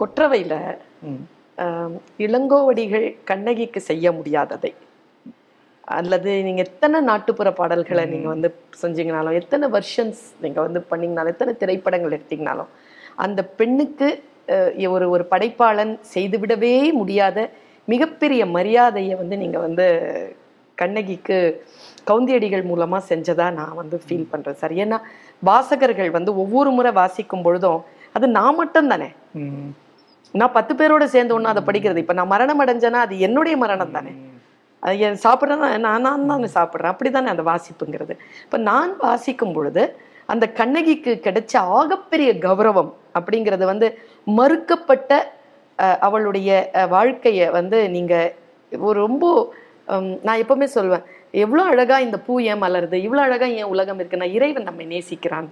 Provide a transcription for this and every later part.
கொற்றவையில இளங்கோவடிகள் கண்ணகிக்கு செய்ய முடியாததை. அல்லது நீங்க எத்தனை நாட்டுப்புற பாடல்களை நீங்க வந்து செஞ்சீங்கனாலும் எத்தனை வெர்ஷன்ஸ் நீங்க வந்து பண்ணீங்கனாலும் எத்தனை திரைப்படங்கள் எடுத்தீங்கனாலும் அந்த பெண்ணுக்கு ஒரு ஒரு படைப்பாளன் செய்துவிடவே முடியாத மிகப்பெரிய மரியாதையை வந்து நீங்க வந்து கண்ணகிக்கு கவுந்தியடிகள் மூலமா செஞ்சதா நான் வந்து ஃபீல் பண்றேன் சார். ஏன்னா வாசகர்கள் வந்து ஒவ்வொரு முறை வாசிக்கும் பொழுதும் அது நான் மட்டும் தானே ம். நான் பத்து பேரோட சேர்ந்து ஒண்ணு அதை படிக்கிறது. இப்ப நான் மரணம் அடைஞ்சேன்னா அது என்னுடைய மரணம் தானே. அது என் சாப்பிட்றேன்னா நான் நான் தான் சாப்பிட்றேன். அப்படிதானே அந்த வாசிப்புங்கிறது. இப்ப நான் வாசிக்கும் பொழுது அந்த கண்ணகிக்கு கிடைச்ச ஆகப்பெரிய கௌரவம் அப்படிங்கிறது வந்து மறுக்கப்பட்ட அஹ், அவளுடைய அஹ், வந்து நீங்க ஒரு ரொம்ப ஹம், நான் எப்பவுமே சொல்வேன் எவ்வளோ அழகா இந்த பூ ஏன் மலருது? இவ்வளோ அழகா ஏன் உலகம் இருக்குன்னா இறைவன் நம்மை நேசிக்கிறான்.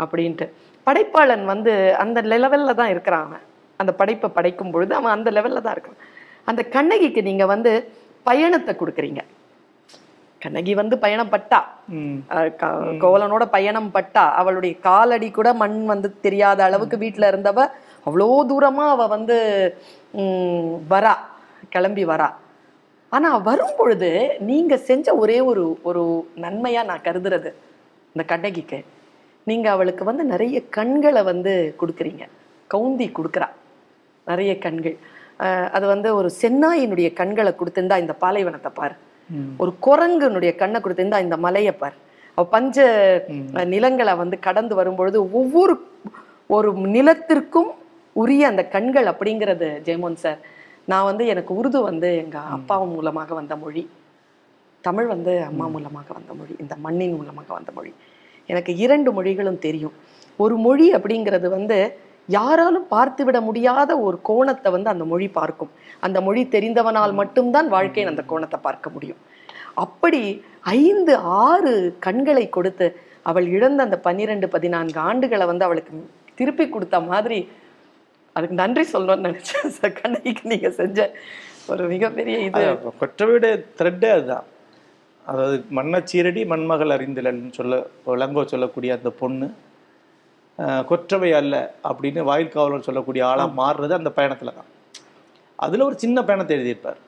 அப்படின்ட்டு. படைப்பாளன் வந்து அந்த லெவல்ல தான் இருக்கிறான் அவன். அந்த படைப்பை படைக்கும் பொழுது அவன் அந்த லெவல்ல தான் இருக்கான். அந்த கண்ணகிக்கு நீங்க வந்து பயணத்தை கொடுக்குறீங்க. கண்ணகி வந்து பயணம் பட்டா. கோவலனோட பயணம் பட்டா. அவளுடைய காலடி கூட மண் வந்து தெரியாத அளவுக்கு வீட்டுல இருந்தவ அவ்வளோ தூரமா அவ வந்து உம், வரா. கிளம்பி வரா. ஆனா வரும் பொழுது நீங்க செஞ்ச ஒரே ஒரு ஒரு நன்மையா நான் கருதுறது இந்த கண்ணகிக்கு. நீங்க அவளுக்கு வந்து நிறைய கண்களை வந்து கொடுக்குறீங்க. கவுந்தி கொடுக்குறா. நிறைய கண்கள். அது வந்து ஒரு சென்னாயினுடைய கண்களை கொடுத்திருந்தா இந்த பாலைவனத்தை பாரு. ஒரு குரங்குனுடைய கண்ணை கொடுத்திருந்தா இந்த மலையை பார். அவ பஞ்ச நிலங்களை வந்து கடந்து வரும்பொழுது ஒவ்வொரு ஒரு நிலத்திற்கும் உரிய அந்த கண்கள் அப்படிங்கிறது ஜெயமோகன் சார். நான் வந்து எனக்கு உருது வந்து எங்க அப்பா மூலமாக வந்த மொழி. தமிழ் வந்து அம்மா மூலமாக வந்த மொழி. இந்த மண்ணின் மூலமாக வந்த மொழி. எனக்கு இரண்டு மொழிகளும் தெரியும். ஒரு மொழி அப்படிங்கிறது வந்து யாராலும் பார்த்துவிட முடியாத ஒரு கோணத்தை வந்து அந்த மொழி பார்க்கும். அந்த மொழி தெரிந்தவனால் மட்டும்தான் வாழ்க்கையின் அந்த கோணத்தை பார்க்க முடியும். அப்படி ஐந்து ஆறு கண்களை கொடுத்து அவள் இழந்த அந்த பன்னிரெண்டு பதினான்கு ஆண்டுகளை வந்து அவளுக்கு திருப்பி கொடுத்த மாதிரி அதுக்கு நன்றி சொல்லணும்னு நினைச்சேன். சார் கண்ணகிக்கு நீங்க செஞ்ச ஒரு மிகப்பெரிய இது. அது கொற்றவையுடைய த்ரெட்டே அதுதான். அதாவது மன்னச்சீரடி மண்மகள் அறிந்திலன்னு சொல்ல விளங்கோ சொல்லக்கூடிய அந்த பொண்ணு. கொற்றவை அல்ல அப்படின்னு வாயில் காவலர் சொல்லக்கூடிய ஆளாக மாறுறது அந்த பயணத்துல தான். அதுல ஒரு சின்ன பயணத்தை எழுதியிருப்பார்.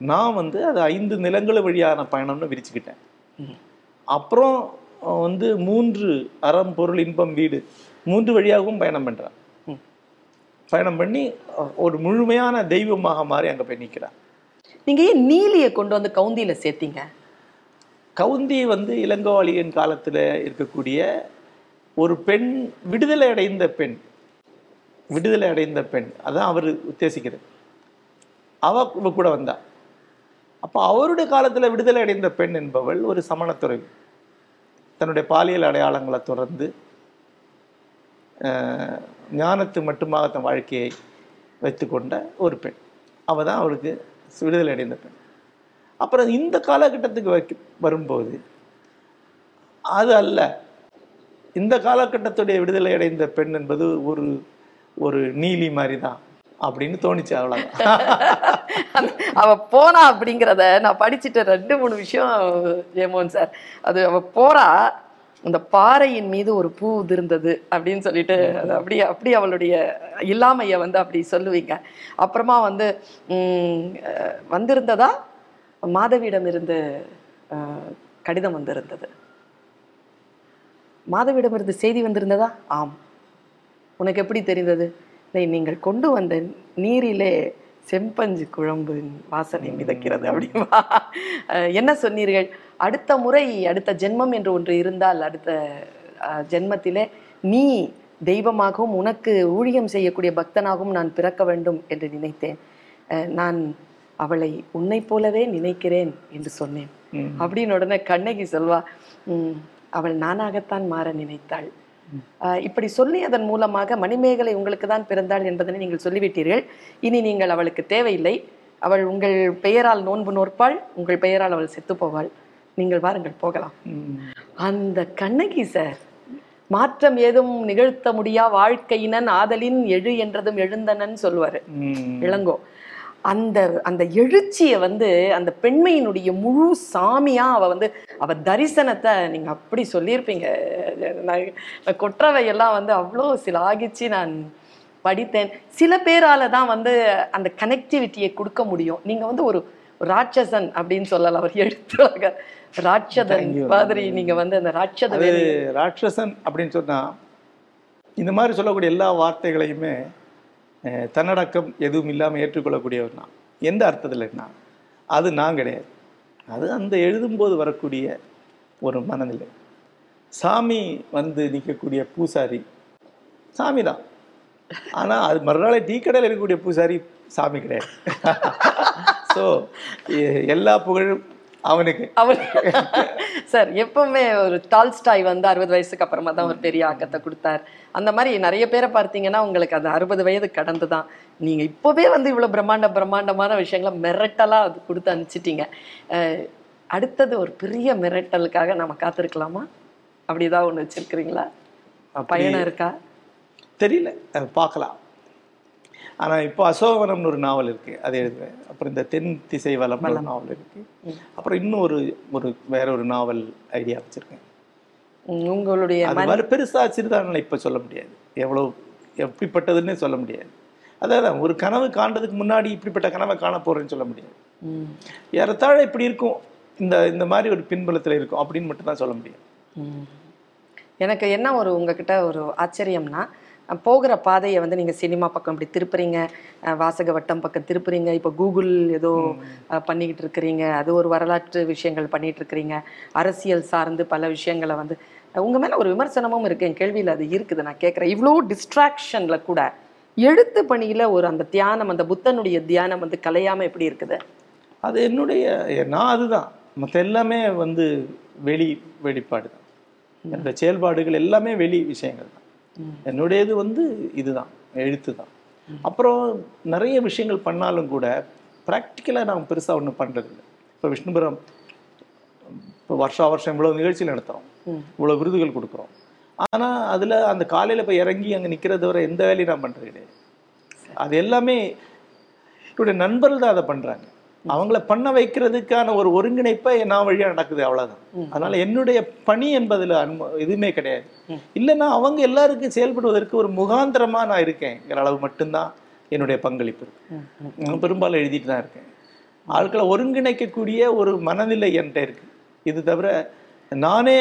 நான் வந்து அது ஐந்து நிலங்கள் வழியான பயணம்னு விரிச்சுக்கிட்டேன். அப்புறம் வந்து மூன்று அறம் பொருள் இன்பம் வீடு மூன்று வழியாகவும் பயணம் பண்றேன் ம். பயணம் பண்ணி ஒரு முழுமையான தெய்வமாக மாறி அங்க போய் நிற்கிறான் நீங்க ஏன் நீலியை கொண்டு வந்து கவுந்தியில சேர்த்தீங்க? கவுந்தி வந்து இளங்கோவழியின் காலத்துல இருக்கக்கூடிய ஒரு பெண் விடுதலை அடைந்த பெண் விடுதலை அடைந்த பெண் அதான் அவர் உத்தேசிக்கிறது. அவ கூட வந்தா. அப்போ அவருடைய காலத்தில் விடுதலை அடைந்த பெண் என்பவள் ஒரு சமணத்துறை தன்னுடைய பாலியல் அடையாளங்களை தொடர்ந்து ஞானத்து மட்டுமாக தன் வாழ்க்கையை வைத்துக்கொண்ட ஒரு பெண். அவ தான் அவளுக்கு விடுதலை அடைந்த பெண். அப்புறம் இந்த காலகட்டத்துக்கு வைக்க வரும்போது அது அல்ல. இந்த காலகட்டத்துடைய விடுதலை அடைந்த பெண் என்பது ஒரு ஒரு நீலி மாதிரி தான் அப்படின்னு தோணுச்சு அவ்வளோதான் அவ போனா அப்படிங்கிறத நான் படிச்சுட்ட ரெண்டு மூணு விஷயம் ஜெயமோகன் சார். அது அவ போறா அந்த பாறையின் மீது ஒரு பூ உதிர்ந்தது அப்படின்னு சொல்லிட்டு அது அப்படி அப்படி அவளுடைய இல்லாமைய வந்து அப்படி சொல்லுவீங்க. அப்புறமா வந்து உம், வந்திருந்ததா? மாதவியிடம் இருந்து கடிதம் வந்திருந்தது. மாதவியிடம் இருந்து செய்தி வந்திருந்ததா? ஆம். உனக்கு எப்படி தெரிந்தது? "இல்லை, நீங்கள் கொண்டு வந்த நீரிலே செம்பஞ்சு குழம்பு வாசனை மிதக்கிறது அப்படிமா? அஹ், என்ன சொன்னீர்கள்? அடுத்த முறை அடுத்த ஜென்மம் என்று ஒன்று இருந்தால் அடுத்த ஜென்மத்திலே நீ தெய்வமாகவும் உனக்கு ஊழியம் செய்யக்கூடிய பக்தனாகவும் நான் பிறக்க வேண்டும் என்று நினைத்தேன். அஹ், நான் அவளை உன்னைப் போலவே நினைக்கிறேன் என்று சொன்னேன். அப்படின்னு உடனே கண்ணகி சொல்வா "ம், அவள் நானாகத்தான் மாற நினைத்தாள். இப்படி சொல்லியதன் மூலமாக மணிமேகலை உங்களுக்கு தான் பிறந்தாள் என்பதனை நீங்கள் சொல்லிவிட்டீர்கள். இனி நீங்கள் அவளுக்கு தேவையில்லை. அவள் உங்கள் பெயரால் நோன்பு நோற்பாள். உங்கள் பெயரால் அவள் செத்து போவாள். நீங்கள் வாருங்கள் போகலாம். அந்த கண்ணகி சார் மாற்றம் ஏதும் நிகழ்த்த முடியா வாழ்க்கையினன் ஆதலின் எழு என்றதும் எழுந்தனன் சொல்லுவாரு ம். இளங்கோ. அந்த அந்த எழுச்சியை வந்து அந்த பெண்மையினுடைய முழு சாமியா அவ வந்து அவ தரிசனத்தை நீங்க அப்படி சொல்லியிருப்பீங்க. நான் நான் கொற்றவை எல்லாம் வந்து அவ்வளோ சிலாகிச்சு நான் படித்தேன். சில பேரால தான் வந்து அந்த கனெக்டிவிட்டியை கொடுக்க முடியும். நீங்க வந்து ஒரு ராட்சசன் அப்படின்னு சொல்லலாம் அவர் எழுத்துலக. ராட்சதன். மாதிரி நீங்க வந்து அந்த ராட்சத ராட்சசன் அப்படின்னு சொன்னா இந்த மாதிரி சொல்லக்கூடிய எல்லா வார்த்தைகளையுமே தன்னடக்கம் எதுவும் இல்லாமல் ஏற்றுக்கொள்ளக்கூடியவர் நான் எந்த அர்த்தத்தில் நான் அது நான் கிடையாது. அது அந்த எழுதும்போது வரக்கூடிய ஒரு மனநிலை. சாமி வந்து நிற்கக்கூடிய பூசாரி சாமி தான். ஆனால் அது மறுநாளே டீ கடையில் இருக்கக்கூடிய பூசாரி சாமி கிடையாது. ஸோ எல்லா புகழும் அவனுக்கு. அவர் சார் எப்பவுமே ஒரு டால்ஸ்டாய் வந்து அறுபது வயசுக்கு அப்புறமா தான் ஒரு பெரிய ஆக்கத்தை கொடுத்தார். அந்த மாதிரி நிறைய பேரை பார்த்தீங்கன்னா உங்களுக்கு அது அறுபது வயது கடந்து தான் நீங்க இப்போவே வந்து இவ்வளவு பிரம்மாண்ட பிரம்மாண்டமான விஷயங்களை மிரட்டலா அது கொடுத்து அனுப்பிச்சிட்டீங்க. அடுத்தது ஒரு பெரிய மிரட்டலுக்காக நம்ம காத்திருக்கலாமா? அப்படிதான் ஒண்ணு வச்சிருக்கிறீங்களா? அப்படி பயணம் இருக்கா? தெரியல. பார்க்கலாம். ஆனால் இப்போ அசோகவனம்னு ஒரு நாவல் இருக்கு. அது எழுதுவேன். அப்புறம் இந்த தென் திசை ஒரு நாவல் இருக்கு. அப்புறம் இன்னும் ஒரு ஒரு வேற ஒரு நாவல் ஐடியா வச்சிருக்கேன். உங்களுடைய அது மாதிரி பெருசா சிறுதானியம் இப்போ சொல்ல முடியாது. எவ்வளோ எப்படிப்பட்டதுன்னு சொல்ல முடியாது. அதான் ஒரு கனவு காண்றதுக்கு முன்னாடி இப்படிப்பட்ட கனவை காண போறேன்னு சொல்ல முடியாது. ஏறத்தாழ இப்படி இருக்கும். இந்த இந்த மாதிரி ஒரு பின்புலத்தில் இருக்கும் அப்படின்னு மட்டும் தான் சொல்ல முடியும். எனக்கு என்ன ஒரு உங்ககிட்ட ஒரு ஆச்சரியம்னா போகிற பாதையை வந்து நீங்க சினிமா பக்கம் இப்படி திருப்புறீங்க. வாசக வட்டம் பக்கம் திருப்புறீங்க. இப்போ கூகுள் ஏதோ பண்ணிக்கிட்டு இருக்கிறீங்க. அது ஒரு வரலாற்று விஷயங்கள் பண்ணிட்டு இருக்கிறீங்க. அரசியல் சார்ந்து பல விஷயங்களை வந்து அஹ் உங்க மேல ஒரு விமர்சனமும் இருக்கு. என் கேள்வியில் அது இருக்குது. நான் கேட்குறேன் இவ்வளோ டிஸ்ட்ராக்ஷன்ல கூட எழுத்து பணியில ஒரு அந்த தியானம் அந்த புத்தனுடைய தியானம் வந்து கலையாம எப்படி இருக்குது? அது என்னுடைய நான் அதுதான். மற்ற எல்லாமே வந்து வெளி வெளிப்பாடு தான் என்னோட செயல்பாடுகள் எல்லாமே வெளி விஷயங்கள் தான் என்னுடையது வந்து இதுதான் எழுத்து தான் அப்புறம் நிறைய விஷயங்கள் பண்ணாலும் கூட ப்ராக்டிக்கலாக நான் பெருசாக ஒன்றும் பண்ணுறதில்ல இப்போ விஷ்ணுபுரம் இப்போ வருஷா வருஷம் இவ்வளோ நிகழ்ச்சிகள் நடத்துகிறோம். இவ்வளோ விருதுகள் கொடுக்குறோம். ஆனால் அதில் அந்த காலையில் போய் இறங்கி அங்கே நிற்கிறத வரை எந்த வேலையும் நான் பண்ணுறது கிடையாது. அது எல்லாமே என்னுடைய நண்பர்கள் தான் அதை பண்ணுறாங்க அவங்கள பண்ண வைக்கிறதுக்கான ஒரு ஒருங்கிணைப்பை நான் வழியாக நடக்குது அவ்வளோதான் அதனால என்னுடைய பணி என்பதில் அன்பு எதுவுமே கிடையாது. இல்லைன்னா அவங்க எல்லாருக்கும் செயல்படுவதற்கு ஒரு முகாந்திரமா நான் இருக்கேங்கிற அளவு மட்டும்தான் என்னுடைய பங்களிப்பு இருக்கு. நான் பெரும்பாலும் எழுதிட்டு தான் இருக்கேன். ஆட்களை ஒருங்கிணைக்கக்கூடிய ஒரு மனநிலை என்கிட்ட இருக்கு. இது தவிர நானே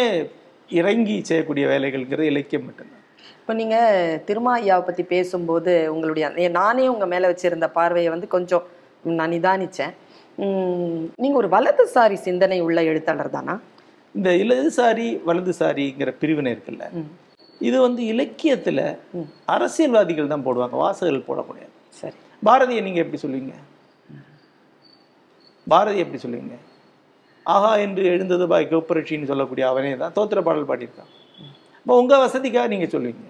இறங்கி செய்யக்கூடிய வேலைகள்ங்கிறது இலக்கியம் மட்டும்தான். இப்போ நீங்க திருமா ஐயாவை பத்தி பேசும்போது உங்களுடைய நானே உங்க மேல வச்சிருந்த பார்வையை வந்து கொஞ்சம் நான் நிதானிச்சேன். உம், நீங்க ஒரு வலதுசாரி சிந்தனை உள்ள எழுத்தாளர் தானா? இந்த இடதுசாரி வலதுசாரிங்கிற பிரிவினை இருக்குல்ல. இது வந்து இலக்கியத்துல அரசியல்வாதிகள் தான் போடுவாங்க வாசகர்கள் போட முடியாது. சரி. பாரதியை நீங்க எப்படி சொல்லுவீங்க? பாரதி எப்படி சொல்லுவீங்க? ஆஹா என்று எழுந்தது பாய் கோப்புரட்சின்னு சொல்லக்கூடிய அவனே தான் தோத்திர பாடல் பாடியிருக்கான். இப்போ உங்க வசதிக்காக நீங்க சொல்லுவீங்க.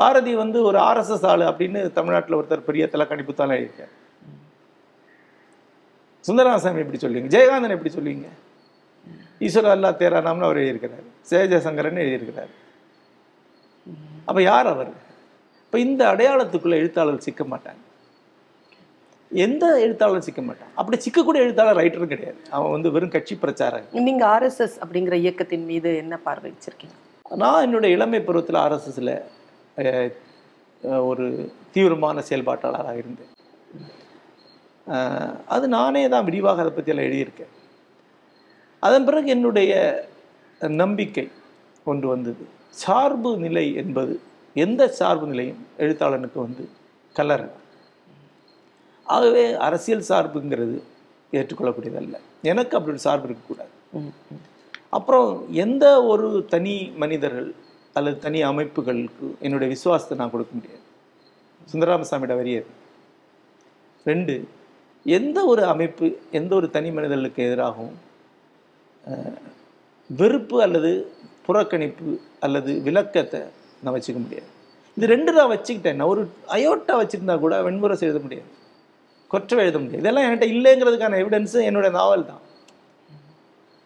பாரதி வந்து ஒரு ஆர்எஸ்எஸ் ஆளு அப்படின்னு தமிழ்நாட்டுல ஒருத்தர் பெரிய தலக்கணி புத்தாலும் எழுதியிருக்கார். சுந்தரராசாமி எப்படி சொல்லுவீங்க? ஜெயகாந்தன் எப்படி சொல்லுவீங்க? ஈஸ்வர அல்லா தேரானாம்னு அவர் எழுதியிருக்கிறார். சேஜசங்கரன் எழுதியிருக்கிறார். அப்ப யார் அவர்? இப்ப இந்த அடையாளத்துக்குள்ள எழுத்தாளர் சிக்க மாட்டாங்க. எந்த எழுத்தாளரும் சிக்க மாட்டான் அப்படி சிக்கக்கூடிய எழுத்தாளர் ரைட்டரும் கிடையாது. அவன் வந்து வெறும் கட்சி பிரச்சாரகன். நீங்க ஆர்எஸ்எஸ் அப்படிங்கிற இயக்கத்தின் மீது என்ன பார்வை வச்சிருக்கீங்க? நான் என்னுடைய இளமை பருவத்தில் ஆர்எஸ்எஸ்ல ஒரு தீவிரமான செயல்பாட்டாளராக இருந்தேன். அது நானே தான் விரிவாக அதை பற்றியெல்லாம் எழுதியிருக்கேன். அதன் பிறகு என்னுடைய நம்பிக்கை ஒன்று வந்தது. சார்பு நிலை என்பது எந்த சார்பு நிலையும் எழுத்தாளனுக்கு வந்து கலர் ஆகவே அரசியல் சார்புங்கிறது ஏற்றுக்கொள்ளக்கூடியதல்ல. எனக்கு அப்படி ஒரு சார்பு இருக்கக்கூடாது. அப்புறம் எந்த ஒரு தனி மனிதர்கள் அல்லது தனி அமைப்புகளுக்கு என்னுடைய விசுவாசத்தை நான் கொடுக்க முடியாது. சுந்தரராமசாமியோட வரி அது ரெண்டு எந்த ஒரு அமைப்பு எந்த ஒரு தனி மனிதர்களுக்கு எதிராகவும் வெறுப்பு அல்லது புறக்கணிப்பு அல்லது விளக்கத்தை நான் வச்சுக்க முடியாது. இது ரெண்டு நான் வச்சுக்கிட்டேன். நான் ஒரு அயோட்டா வச்சுருந்தா கூட வெண்முரசு எழுத முடியாது. கொற்றவை எழுத முடியாது. இதெல்லாம் என்கிட்ட இல்லைங்கிறதுக்கான எவிடன்ஸு என்னோட நாவல் தான்.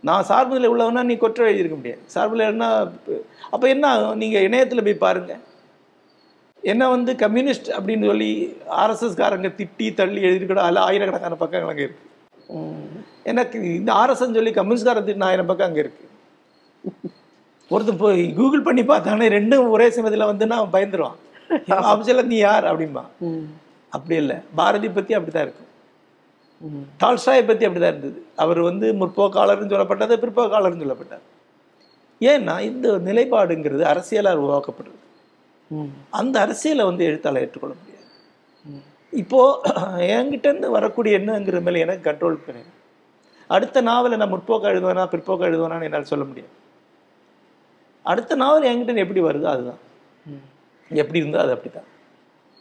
நான் சார்புல உள்ளவனா நீ கொற்ற எழுதியிருக்க முடியாது. சார்பில் என்ன அப்போ என்ன ஆகும்? நீங்கள் இணையத்தில் போய் பாருங்கள் என்ன வந்து கம்யூனிஸ்ட் அப்படின்னு சொல்லி ஆர்எஸ்எஸ்காரங்க திட்டி தள்ளி எழுதிருக்கணும் அதில் ஆயிரக்கணக்கான பக்கங்கள் அங்கே இருக்கு ம். எனக்கு இந்த ஆர்எஸ்எஸ் சொல்லி கம்யூனிஸ்ட்காரன் திட்டின ஆயிரம் பக்கம் அங்கே இருக்கு ஒருத்தன் போய் கூகுள் பண்ணி பார்த்தானே ரெண்டும் ஒரே சமயத்தில் வந்துன்னா அவன் பயந்துருவான் ஆப்ஷன்ல நீ யார் அப்படிம்பா. அப்படி இல்லை பாரதி பத்தி அப்படிதான் இருக்கும் ம். டால்ஸ்டாயை பத்தி அப்படிதான் இருந்தது அவர் வந்து முற்போக்காளர்னு சொல்லப்பட்டது பிற்போக்காளர்னு சொல்லப்பட்டார் ஏன்னா இந்த நிலைப்பாடுங்கிறது அரசியலால் உருவாக்கப்படுறது. அந்த அரசியலை வந்து எழுத்தாளர் ஏற்றுக்கொள்ள முடியாது. ம். இப்போ என்கிட்ட இருந்து வரக்கூடிய எண்ணங்கிற மேல எனக்கு கண்ட்ரோல் கிடையாது. அடுத்த நாவலை நான் முற்போக்க எழுதுவேனா பிற்போக்க எழுதுவேனான்னு என்னால் சொல்ல முடியாது. அடுத்த நாவல் என்கிட்ட எப்படி வருதோ அதுதான். எப்படி இருந்தோ அது அப்படிதான்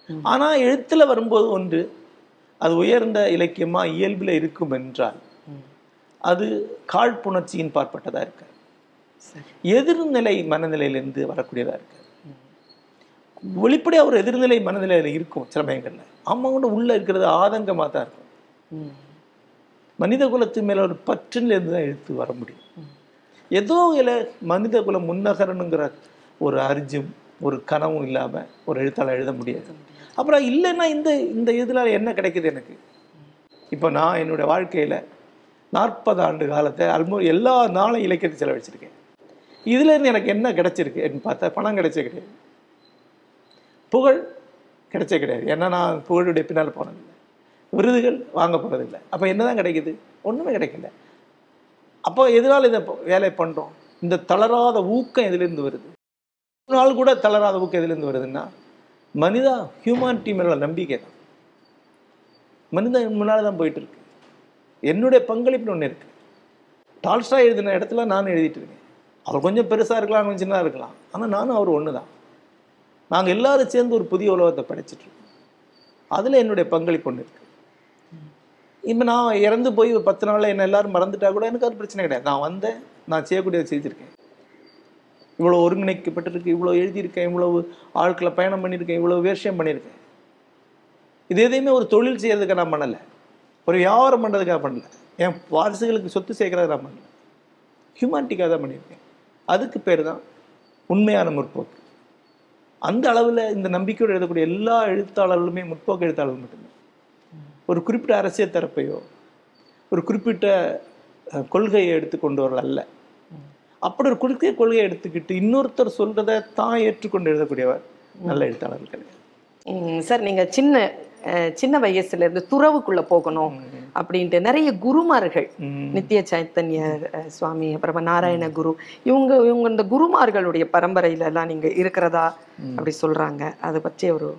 ம். ஆனா எழுத்துல வரும்போது ஒன்று அது உயர்ந்த இலக்கியமா இயல்புல இருக்கும் என்றால். அது காழ்ப்புணர்ச்சியின் பார்ப்பட்டதா இருக்கு சரி. எதிர்நிலை மனநிலையிலிருந்து வரக்கூடியதா இருக்கு வெளிப்படையா ஒரு எதிர்நிலை மனநிலையில இருக்கும் சில பயங்கள்ல. ஆமா கூட உள்ள இருக்கிறது ஆதங்கமா தான் இருக்கும். மனித குலத்து மேல ஒரு பற்றில் இருந்து தான் எழுத்து வர முடியும். ஏதோ இல்ல மனித குலம் முன்னகரணுங்கிற ஒரு அர்ஜும் ஒரு கனவும் இல்லாம ஒரு எழுத்தாளர் எழுத முடியாது. அப்புறம் இல்லைன்னா இந்த இந்த இதனால என்ன கிடைக்குது எனக்கு? இப்போ நான் என்னுடைய வாழ்க்கையில நாற்பது ஆண்டு காலத்தை ஆல்மோ எல்லா நாளும் இலக்கியத்தை செலவழிச்சிருக்கேன். இதுல இருந்து எனக்கு என்ன கிடைச்சிருக்கு? பார்த்தா பணம் கிடைச்சே கிடையாது. புகழ் கிடைச்சே கிடையாது. ஏன்னா நான் புகழுடைய பின்னால் போனதில்லை. விருதுகள் வாங்க போகிறதில்லை அப்போ என்னதான் கிடைக்குது? ஒன்றுமே கிடைக்கல. அப்போ எதனால இதை வேலை பண்ணுறோம் இந்த தளராத ஊக்கம் எதுலேருந்து வருது? ஒரு நாள் கூட தளராத ஊக்கம் எதுலேருந்து வருதுன்னா மனிதா ஹியூமானிட்டி மேலே நம்பிக்கை தான். மனிதா முன்னால் தான் போயிட்டுருக்கு என்னுடைய பங்களிப்புன்னு ஒன்று இருக்குது டால்ஸ்டா எழுதின இடத்துல நானும் எழுதிட்டு இருக்கேன். அவர் கொஞ்சம் பெருசாக இருக்கலாம் கொஞ்சம் சின்னதாக இருக்கலாம். ஆனால் நானும் அவர் ஒன்று தான் நாங்கள் எல்லாரும் சேர்ந்து ஒரு புதிய உலகத்தை படைச்சிட்ருக்கோம் அதில் என்னுடைய பங்களிப்பு ஒன்று இருக்கு. இப்போ நான் இறந்து போய் ஒரு பத்து நாளில் என்ன எல்லாரும் மறந்துட்டா கூட எனக்கு அது பிரச்சனை கிடையாது. நான் வந்தேன் நான் செய்யக்கூடியதை செஞ்சிருக்கேன் இவ்வளோ ஒருங்கிணைக்கப்பட்டிருக்கு இவ்வளோ எழுதியிருக்கேன் இவ்வளவு ஆட்களை பயணம் பண்ணியிருக்கேன் இவ்வளோ விஷயம் பண்ணியிருக்கேன். இது எதையுமே ஒரு தொழில் செய்கிறதுக்கு நான் பண்ணலை. ஒரு வியாபாரம் பண்ணுறதுக்காக பண்ணலை. என் வாரிசுகளுக்கு சொத்து சேர்க்கறதுக்கு நான் பண்ணல. ஹியூமானிட்டிக்காக தான் பண்ணியிருக்கேன். அதுக்கு பேர் தான் உண்மையான முற்போக்கு. அந்த அளவில் இந்த நம்பிக்கையோடு எழுதக்கூடிய எல்லா எழுத்தாளர்களுமே முற்போக்கு எழுத்தாளர்கள் மட்டும்தான். ஒரு குறிப்பிட்ட அரசியல் தரப்பையோ ஒரு குறிப்பிட்ட கொள்கையை எடுத்து கொண்டு வரல அல்ல. அப்படி ஒரு குறிப்பிட்ட கொள்கையை எடுத்துக்கிட்டு இன்னொருத்தர் சொல்றதை தான் ஏற்றுக்கொண்டு எழுதக்கூடியவர் நல்ல எழுத்தாளர்கள் கிடையாது. சார் நீங்க சின்ன சின்ன வயசுல இருந்து துறவுக்குள்ள போகணும் அப்படின்ட்டு நிறைய குருமார்கள் ம். நித்திய சைத்தன்ய சுவாமி அப்புறமா நாராயண குரு இவங்க இவங்க இந்த குருமார்களுடைய பரம்பரையில எல்லாம் நீங்க இருக்கிறதா அப்படி சொல்றாங்க அதை பற்றி ஒரு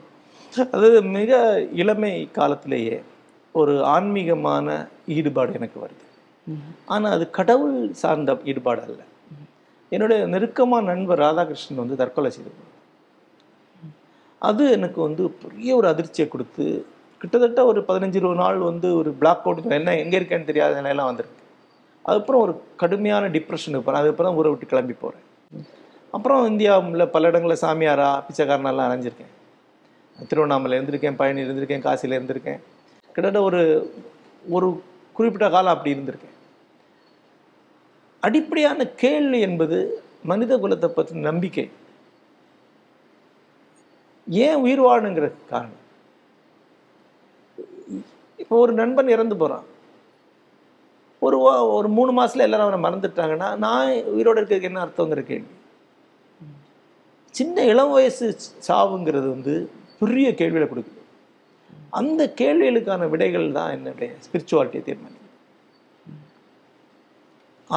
அது மிக இளமை காலத்திலேயே ஒரு ஆன்மீகமான ஈடுபாடு எனக்கு வருது. ஆனா அது கடவுள் சார்ந்த ஈடுபாடு அல்ல. என்னுடைய நெருக்கமான நண்பர் ராதாகிருஷ்ணன் வந்து தற்கொலை செய்து. அது எனக்கு வந்து பெரிய ஒரு அதிர்ச்சியை கொடுத்து கிட்டத்தட்ட ஒரு பதினஞ்சு இருபது நாள் வந்து ஒரு பிளாக் அவுட் என்ன எங்கே இருக்கேன்னு தெரியாத நிலையெல்லாம் வந்திருக்கு. அதுக்கப்புறம் ஒரு கடுமையான டிப்ரெஷனுக்கு போகிறேன் அதுக்கப்புறம் தான் ஊரை விட்டு கிளம்பி போகிறேன் அப்புறம் இந்தியாவில் பல இடங்களில் சாமியாரா பிச்சைக்காரனெல்லாம் அரைஞ்சிருக்கேன் திருவண்ணாமலை இருந்திருக்கேன் பழனி இருந்திருக்கேன் காசியில் இருந்திருக்கேன். கிட்டத்தட்ட ஒரு ஒரு குறிப்பிட்ட காலம் அப்படி இருந்திருக்கேன். அடிப்படையான கேள்வி என்பது மனித குலத்தை பற்றின நம்பிக்கை. ஏன் உயிர் வாழணுங்கிறது காரணம். இப்போ ஒரு நண்பன் இறந்து போகிறான் ஒரு ஒரு மூணு மாதத்தில் எல்லாரும் அவனை மறந்துட்டாங்கன்னா நான் உயிரோட இருக்கிறதுக்கு என்ன அர்த்தங்கிற கேள்வி. சின்ன இளம் வயசு சாவுங்கிறது வந்து பெரிய கேள்வியில் கொடுக்குது. அந்த கேள்விகளுக்கான விடைகள் தான் என்னுடைய ஸ்பிரிச்சுவாலிட்டியை தீர்மானிக்கும்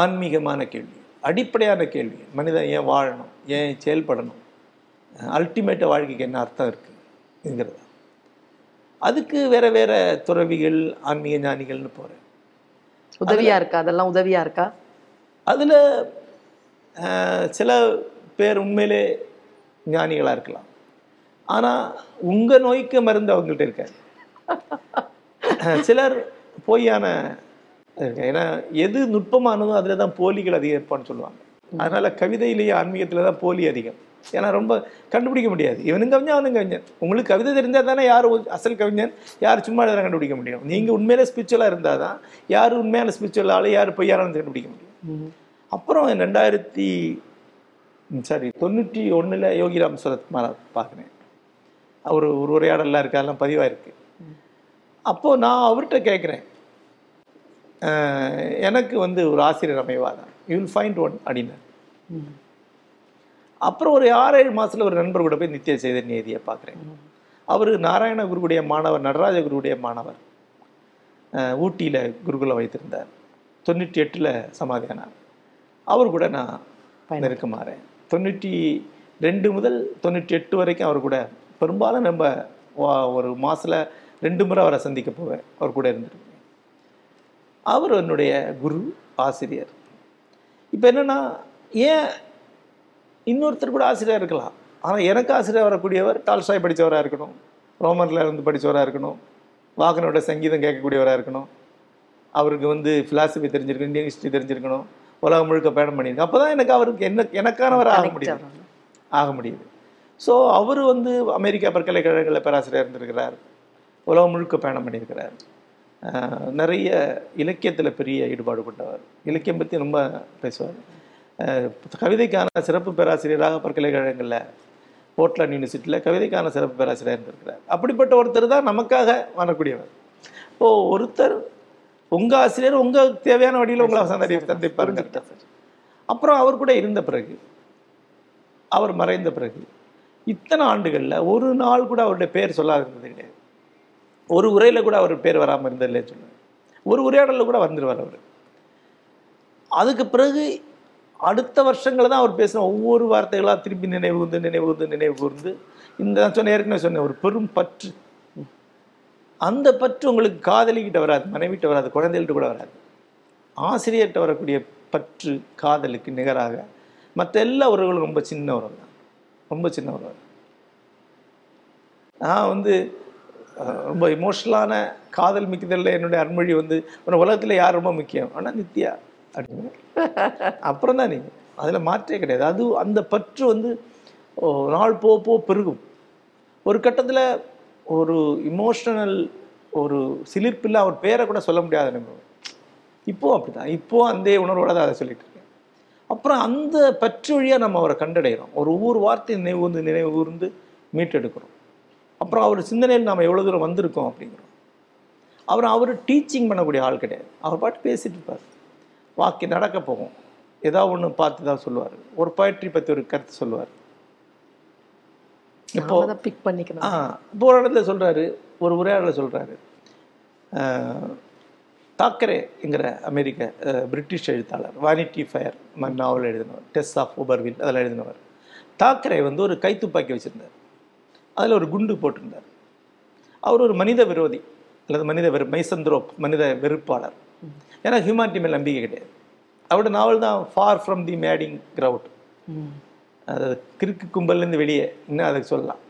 ஆன்மீகமான கேள்வி அடிப்படையான கேள்வி மனிதன் ஏன் வாழணும் ஏன் செயல்படணும் அல்டிமேட்ட வாழ்க்கைக்கு என்ன அர்த்தம் இருக்குங்கிறது அதுக்கு வேற வேற துறவிகள் ஆன்மீக ஞானிகள்னு போறேன். உதவியா இருக்கா? அதெல்லாம் உதவியா இருக்கா? அதுல சில பேர் உண்மையிலே ஞானிகளா இருக்கலாம். ஆனா உங்க நோய்க்கு மருந்து அவங்கள்ட்ட இருக்காது அஹ், சிலர் பொய்யான. ஏன்னா எது நுட்பமானதோ அதுல தான் போலிகள் அதிகம் இருப்பான்னு சொல்லுவாங்க. அதனால கவிதையிலேயே ஆன்மீகத்துல தான் போலி அதிகம். ஏன்னா ரொம்ப கண்டுபிடிக்க முடியாது. இவனும் கவிஞன் அவனும் கவிஞன். உங்களுக்கு கவிதை தெரிஞ்சா தானே யார் அசல் கவிஞன்? யார் சும்மா எழுதுனா கண்டுபிடிக்க முடியும்? நீங்க உண்மையிலே ஸ்பிரிச்சுவலா இருந்தாதான் யார் உண்மையான ஸ்பிரிச்சுவல் ஆளு யார் பொய்யானு கண்டுபிடிக்க முடியும். அப்புறம் ரெண்டாயிரத்தி சாரி தொண்ணூற்றி ஒண்ணுல யோகிராம் சரத்குமார் பார்க்குறேன். அவர் ஒரு உரையாடல்லாம் இருக்கு அதெல்லாம் பதிவாக இருக்கு அப்போ நான் அவர்கிட்ட கேட்குறேன். எனக்கு வந்து ஒரு ஆசிரியர் அமைவாதான் யூ வில் ஃபைண்ட் ஒன் அப்படின்னாரு. அப்புறம் ஒரு ஆறு ஏழு மாசத்துல ஒரு நண்பர் கூட போய் நித்திய சைதன்யதியை பார்க்குறேன். அவர் நாராயண குருவுடைய மாணவர் நடராஜ குருவுடைய மாணவர். ஊட்டியில குருகுலம் வைத்திருந்தார். தொண்ணூற்றி எட்டுல சமாதியானார் அவர் கூட நான் நெருக்கமாறேன் தொண்ணூற்றி ரெண்டு முதல் தொண்ணூற்றி எட்டு வரைக்கும் அவர் கூட பெரும்பாலும் நம்ம ஒரு மாசத்துல ரெண்டு முறை அவரை சந்திக்க போவேன். அவர் கூட இருந்திருக்கேன் அவர் என்னுடைய குரு ஆசிரியர். இப்போ என்னன்னா ஏன் இன்னொருத்தர் கூட ஆசிரியர் இருக்கலாம். ஆனால் எனக்கு ஆசிரியர் வரக்கூடியவர் டால்ஸ்டாய் படித்தவராக இருக்கணும். ரோமன்ல இருந்து படித்தவராக இருக்கணும். வாகனோட சங்கீதம் கேட்கக்கூடியவராக இருக்கணும். அவருக்கு வந்து philosophy தெரிஞ்சிருக்கணும் இந்தியன் ஹிஸ்ட்ரி தெரிஞ்சிருக்கணும். உலகம் முழுக்க பயணம் பண்ணியிருக்கணும். அப்போ தான் எனக்கு அவருக்கு என்ன எனக்கானவர் ஆக முடியும் ஆக முடியுது. ஸோ அவர் வந்து அமெரிக்கா பல்கலைக்கழகங்களில் பேராசிரியர் இருந்திருக்கிறார். உலகம் முழுக்க பயணம் பண்ணியிருக்கிறார். நிறைய இலக்கியத்தில் பெரிய ஈடுபாடு கொண்டவர். இலக்கியம் பற்றி ரொம்ப பேசுவார். கவிதைக்கான சிறப்பு பேராசிரியராக பல்கலைக்கழகங்களில் போர்ட்லாண்ட் யூனிவர்சிட்டியில் கவிதைக்கான சிறப்பு பேராசிரியர் இருந்திருக்கிறார். அப்படிப்பட்ட ஒருத்தர் தான் நமக்காக வரக்கூடியவர். இப்போ ஒருத்தர் உங்க ஆசிரியர் உங்க தேவையான வழியில் உங்களை சந்தடி சந்திப்பாருங்க. அப்புறம் அவர் கூட இருந்த பிறகு அவர் மறைந்த பிறகு இத்தனை ஆண்டுகள்ல ஒரு நாள் கூட அவருடைய பேர் சொல்லாத இருந்தது கிடையாது. ஒரு உரையில கூட அவர் பேர் வராமல் இருந்தது இல்லைன்னு சொல்லுவேன். ஒரு உரையாடலில் கூட வந்துருவார் அவர். அதுக்கு பிறகு அடுத்த வருஷங்கள் தான் அவர் பேசின ஒவ்வொரு வார்த்தைகளாக திருப்பி நினைவு கூர்ந்து நினைவு கூர்ந்து நினைவு கூர்ந்து இந்த நான் சொன்ன ஏற்கனவே சொன்னேன் ஒரு பெரும் பற்று. அந்த பற்று உங்களுக்கு காதலிக்கிட்ட வராது மனைவிட்ட வராது குழந்தைகிட்ட கூட வராது. ஆசிரியர்கிட்ட வரக்கூடிய பற்று காதலுக்கு நிகராக மற்ற எல்லா உறவுகளும் ரொம்ப சின்ன உறவு தான். ரொம்ப சின்ன உறவு. நான் வந்து ரொம்ப இமோஷனலான காதல் மிக்கதில் என்னுடைய அன்மொழி வந்து உலகத்தில் யார் ரொம்ப முக்கியம்? ஆனால் நித்யா. அப்புறம் தான் நீங்கள் அதில் மாற்றே கிடையாது. அது அந்த பற்று வந்து நாள் போக போக பெருகும். ஒரு கட்டத்தில் ஒரு இமோஷனல் ஒரு சிலிர்ப்பில் அவர் பேரை கூட சொல்ல முடியாத அனுபவம் அப்படி அப்படிதான் இப்போ அந்த உணர்வோட தான் அதை சொல்லிட்டு இருக்கேன். அப்புறம் அந்த பற்று வழியாக நம்ம அவரை கண்டடைகிறோம் ஒரு ஒவ்வொரு வார்த்தை நினைவு வந்து நினைவு கூர்ந்து மீட்டெடுக்கிறோம். அப்புறம் அவர் சிந்தனையில் நாம் எவ்வளோ தூரம் வந்திருக்கோம் அப்படிங்கிறோம். அவர் அவர் டீச்சிங் பண்ணக்கூடிய ஆள் கிடையாது. அவர் பாட்டு பேசிட்டு இருப்பார். வாக்கி நடக்க போகும். ஏதாவது ஒன்று பார்த்து தான் சொல்லுவார். ஒரு poetry பற்றி ஒரு கருத்து சொல்லுவார். இப்போ பிக் பண்ணிக்கணும். ஆ இப்போ ஒரு இடத்துல சொல்றாரு ஒரு உரையாடல சொல்றாரு. தாக்கரேங்கிற அமெரிக்க பிரிட்டிஷ் எழுத்தாளர் வானிட்டி ஃபயர் மாதிரி நாவல் எழுதினவர் டெஸ் ஆஃப் ஓபர்வில் அதில் எழுதினவர். தாக்கரே வந்து ஒரு கைத்துப்பாக்கி வச்சிருந்தார். அதில் ஒரு குண்டு போட்டிருந்தார். அவர் ஒரு மனித விரோதி. அல்லது மனித வெறு மைசந்த்ரோப் மனித வெறுப்பாளர். ஏன்னா ஹியூமானிட்டி மேல் நம்பிக்கை கிடையாது. அவரோட நாவல் தான் Far From the Madding Crowd ம். அது கிறுக்கு கும்பல்லேருந்து வெளியே இன்னும் அதை சொல்லலாம்.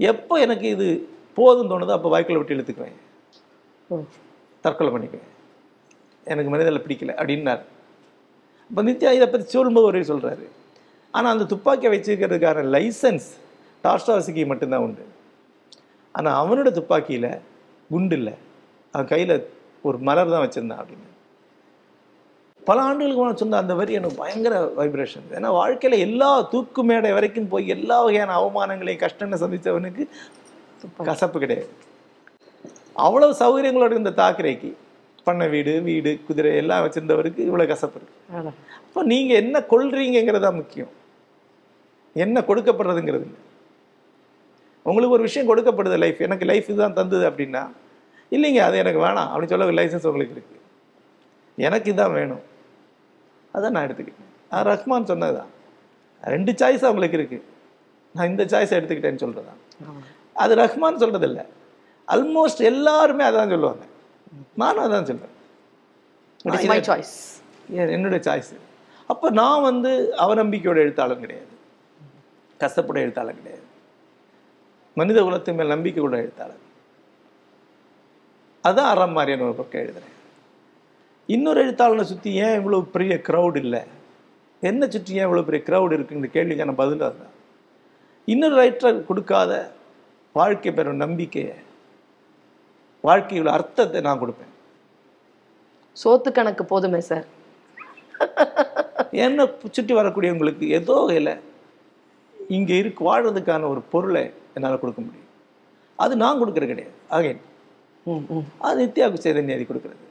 எப்போ எனக்கு இது போதும் தோணுதோ அப்போ வாய்க்குள்ள விட்டு இழுத்துக்குவேன். தற்கொலை பண்ணிக்குவேன். எனக்கு மனிதனில் பிடிக்கல அப்படின்னார். அப்போ நித்யா இதை பற்றி சொல்லும்போது ஒரே சொல்கிறாரு ஆனால் அந்த துப்பாக்கியை வச்சுக்கிறதுக்கான லைசன்ஸ் டாஸ்டாவசிக்கு மட்டும்தான் உண்டு. ஆனால் அவனோட துப்பாக்கியில் குண்டு இல்லை. அவன் கையில் ஒரு மலர் தான் வச்சுருந்தான் அப்படின்னு. பல ஆண்டுகளுக்கு முன்னாடி சொன்ன அந்த வரி எனக்கு பயங்கர வைப்ரேஷன் ஏன்னா வாழ்க்கையில் எல்லா தூக்கு மேடை வரைக்கும் போய் எல்லா வகையான அவமானங்களையும் கஷ்டங்களை சந்தித்தவனுக்கு கசப்பு கிடையாது. அவ்வளவு சௌகரியங்களோட இருந்த தாக்கரைக்கு பண்ண வீடு வீடு குதிரை எல்லாம் வச்சிருந்தவருக்கு இவ்வளவு கசப்பு இருக்கு. அப்போ நீங்க என்ன கொள்றீங்கிறது தான் முக்கியம். என்ன கொடுக்கப்படுறதுங்கிறது உங்களுக்கு ஒரு விஷயம் கொடுக்கப்படுது லைஃப் எனக்கு லைஃப் இதுதான் தந்தது அப்படின்னா இல்லைங்க அது எனக்கு வேணாம் அப்படின்னு சொல்ல லைசன்ஸ் உங்களுக்கு இருக்கு. எனக்கு இதான் வேணும். அதான் நான் எடுத்துக்கிட்டேன். அது ரஹ்மான் சொன்னதுதான் ரெண்டு சாய்ஸ் அவங்களுக்கு இருக்கு. நான் இந்த சாய்ஸ் எடுத்துக்கிட்டேன்னு ஆமா. அது ரஹ்மான் சொல்றது இல்ல ஆல்மோஸ்ட் எல்லாருமே அதான் சொல்லுவாங்க. நானும் அதான் choice. என்- என்னுடைய சாய்ஸ் அப்போ நான் வந்து அவநம்பிக்கையோட எழுத்தாளன் கிடையாது. கஷ்டப்பட எழுத்தாளன் கிடையாது. மனித குலத்தின் மேல் நம்பிக்கை கூட எழுத்தாளன் அதான் அறம் மாதிரியான ஒரு பக்கம் எழுதுறேன். இன்னொரு எழுத்தாளனை சுற்றி ஏன் இவ்வளோ பெரிய க்ரௌட் இல்லை? என்ன சுற்றி ஏன் இவ்வளோ பெரிய க்ரௌட் இருக்குங்கிற கேள்விக்கான பதில் அதுதான் இன்னொரு ரைட்டர் கொடுக்காத வாழ்க்கை பெறும் நம்பிக்கையை வாழ்க்கையோட அர்த்தத்தை நான் கொடுப்பேன். சோத்து கணக்கு போதுமே சார் என்னை சுற்றி வரக்கூடியவங்களுக்கு ஏதோ வகையில் இங்கே இருக்கு வாழ்றதுக்கான ஒரு பொருளை என்னால் கொடுக்க முடியும். அது நான் கொடுக்கறது கிடையாது. அகைன். அது நித்யாவுக்கு சைதன்யாதி கொடுக்கறது.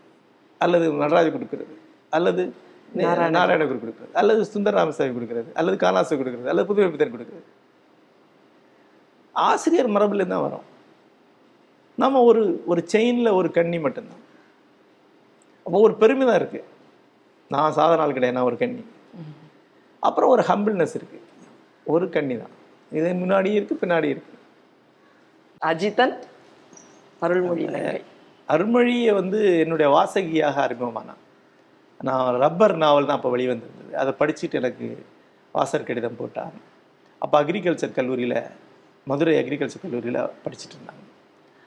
அல்லது நடராஜ் கொடுக்கறது. அல்லது நாராயண கொடுக்குறது. அல்லது சுந்தர ராமசாமி கொடுக்குறது. அல்லது காணாசு கொடுக்குறது. அல்லது புதுமை பித்தன் கொடுக்குறது. ஆசிரியர் மரபுல தான் வரும். நம்ம ஒரு ஒரு செயினில் ஒரு கண்ணி மட்டும்தான். அப்போ ஒரு பெருமை தான் இருக்கு. நான் சாதாரண ஆள் கிடையாது. நான் ஒரு கண்ணி. அப்புறம் ஒரு ஹம்பிள்னஸ் இருக்கு. ஒரு கண்ணி தான் இது முன்னாடி இருக்கு பின்னாடி இருக்கு. அஜிதன் அருள்மொழி அருள்மொழியை வந்து என்னுடைய வாசகியாக அறிமுகமானான் நான்? ரப்பர் நாவல் தான் அப்போ வெளிவந்திருந்தது. அதை படிச்சுட்டு எனக்கு வாசர் கடிதம் போட்டாங்க. அப்போ அக்ரிகல்ச்சர் கல்லூரியில் மதுரை அக்ரிகல்ச்சர் கல்லூரியில் படிச்சுட்டு இருந்தாங்க.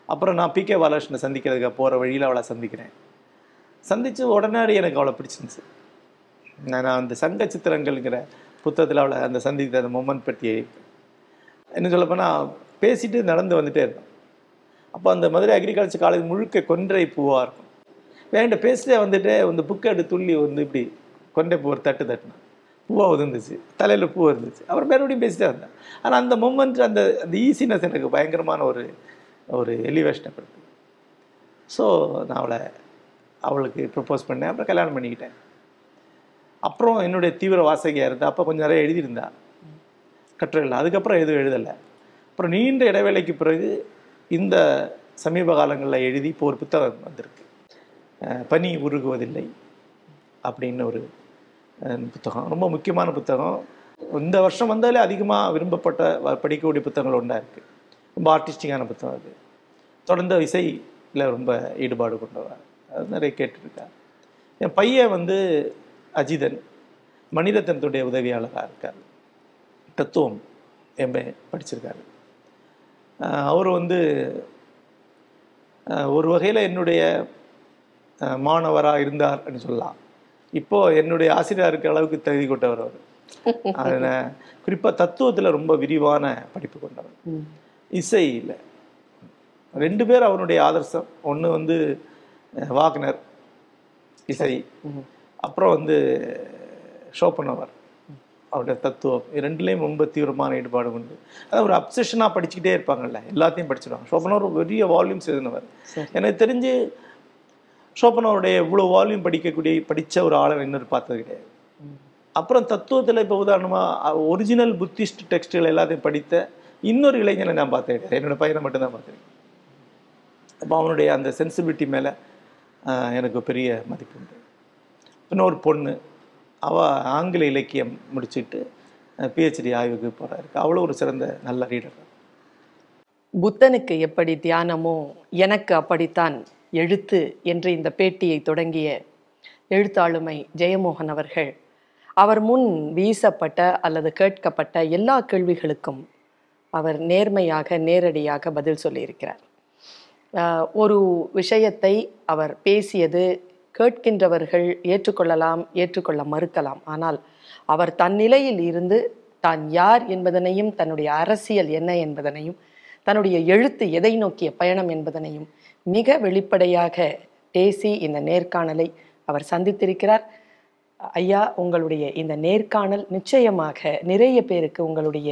அப்புறம் நான் பிகே பாலகிருஷ்ணனை சந்திக்கிறதுக்கு போகிற வழியில் அவளை சந்திக்கிறேன். சந்தித்து உடனடி எனக்கு அவளை பிடிச்சிருந்துச்சு. நான் அந்த சங்க சித்திரங்கள்ங்கிற புத்தகத்தில் அவளை அந்த சந்தித்த அந்த மொமெண்ட் பற்றி என்ன சொல்லப்போனால் பேசிட்டு நடந்து வந்துட்டே இருந்தோம். அப்போ அந்த மதுரை அக்ரிகல்ச்சர் காலேஜ் முழுக்க கொன்றை பூவாக இருக்கும். வேண்ட பேசிட்டே வந்துட்டு இந்த புக்கை எடுத்து துள்ளி வந்து இப்படி கொண்டை பூ ஒரு தட்டு தட்டினேன் பூவாக உதிர்ந்துச்சு. தலையில் பூ இருந்துச்சு. அப்புறம் மறுபடியும் பேசிட்டே வந்தேன். ஆனால் அந்த மூமெண்ட் அந்த அந்த ஈஸினஸ் எனக்கு பயங்கரமான ஒரு ஒரு எலிவேஷனை கொடுத்து ஸோ நான் அவளை அவளுக்கு ப்ரப்போஸ் பண்ணேன். அப்புறம் கல்யாணம் பண்ணிக்கிட்டேன். அப்புறம் என்னுடைய தீவிர வாசகியாக இருந்தால் அப்போ கொஞ்சம் நிறைய எழுதியிருந்தா. கட்டுரைகள். அதுக்கப்புறம் எதுவும் எழுதலை. அப்புறம் நீண்ட இடைவேளைக்கு பிறகு இந்த சமீப காலங்களில் எழுதி இப்போ ஒரு புத்தகம் வந்திருக்கு. பனி உருகுவதில்லை அப்படின்னு ஒரு புத்தகம். ரொம்ப முக்கியமான புத்தகம். இந்த வருஷம் வந்தாலே அதிகமாக விரும்பப்பட்ட வ- படிக்கக்கூடிய புத்தகங்கள் ஒன்றா இருக்குது ரொம்ப ஆர்டிஸ்டிக்கான புத்தகம் அது. தொடர்ந்து இசையில் ரொம்ப ஈடுபாடு கொண்டவர். அது நிறைய கேட்டிருக்கார். என் பையன் வந்து அஜிதன். மணிரத்னத்துடைய உதவியாளராக இருக்கார். தத்துவம் எம்ஏ படிச்சிருக்காரு. அவர் வந்து ஒரு வகையில் என்னுடைய மாணவராக இருந்தார் அப்படின்னு சொல்லலாம். இப்போ என்னுடைய ஆசிரியராக இருக்க அளவுக்கு தகுதி கொண்டவர் அவர். அதில் குறிப்பாக தத்துவத்தில் ரொம்ப விரிவான படிப்பு கொண்டவர். இசையில் ரெண்டு பேர் அவனுடைய ஆதர்சம். ஒன்று வந்து வாக்னர் இசை. அப்புறம் வந்து ஷோப்பனவர் அவருடைய தத்துவம். ரெண்டுலேயும் ரொம்ப தீவிரமான ஈடுபாடு உண்டு. அதாவது ஒரு அப்சஷனாக படிச்சுக்கிட்டே இருப்பாங்கல்ல எல்லாத்தையும் படிச்சிடுவாங்க ஷோப்பனர் ஒரு பெரிய வால்யூம்ஸ் எழுதினவர். எனக்கு தெரிஞ்சு ஷோப்பனருடைய இவ்வளோ வால்யூம் படிக்கக்கூடிய படித்த ஒரு ஆளை இன்னொரு பார்த்தது கிடையாது. அப்புறம் தத்துவத்தில் இப்போ உதாரணமாக ஒரிஜினல் புத்திஸ்ட் டெக்ஸ்டுகள் எல்லாத்தையும் படித்த இன்னொரு இளைஞனை நான் பார்த்தேன் கிடையாது. என்னோட பையனை மட்டும்தான் பார்த்தேன் அப்போ அவனுடைய அந்த சென்சிபிலிட்டி மேலே எனக்கு பெரிய மதிப்பு உண்டு. இன்னொரு பொண்ணு அவள் ஆங்கில இலக்கியம் முடிச்சிட்டு பிஹெச்டி ஆய்வுக்கு போகிறாரு அவ்வளோ ஒரு சிறந்த நல்ல ரீடர் புத்தனுக்கு எப்படி தியானமோ எனக்கு அப்படித்தான் எழுத்து என்று இந்த பேட்டியை தொடங்கிய எழுத்தாளுமை ஜெயமோகன் அவர்கள் அவர் முன் வீசப்பட்ட அல்லது கேட்கப்பட்ட எல்லா கேள்விகளுக்கும் அவர் நேர்மையாக நேரடியாக பதில் சொல்லியிருக்கிறார். ஒரு விஷயத்தை அவர் பேசியது கேட்கின்றவர்கள் ஏற்றுக்கொள்ளலாம் ஏற்றுக்கொள்ள மறுக்கலாம். ஆனால் அவர் தன் நிலையில் இருந்து தான் யார் என்பதனையும் தன்னுடைய அரசியல் என்ன என்பதனையும் தன்னுடைய எழுத்து எதை நோக்கிய பயணம் என்பதனையும் மிக வெளிப்படையாக பேசி இந்த நேர்காணலை அவர் சந்தித்திருக்கிறார். ஐயா உங்களுடைய இந்த நேர்காணல் நிச்சயமாக நிறைய பேருக்கு உங்களுடைய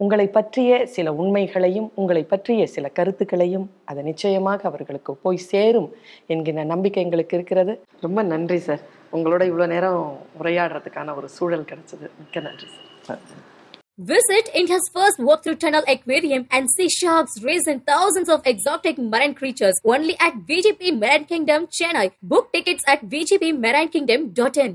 உங்களை பற்றிய சில உண்மைகளையும் உங்களை பற்றிய சில கருத்துக்களையும் அது நிச்சயமாக அவர்களுக்கு போய் சேரும் என்கிற நம்பிக்கை எங்களுக்கு இருக்கிறது ரொம்ப நன்றி சார் உங்களோட இவ்வளோ நேரம் உரையாடுறதுக்கான ஒரு சூழல் கிடைச்சது மிக்க நன்றி sir Visit India's first walk-through tunnel aquarium and see sharks rays and thousands of exotic marine creatures only at VGP Marine Kingdom, Chennai. Book tickets at vgpmarinekingdom.in.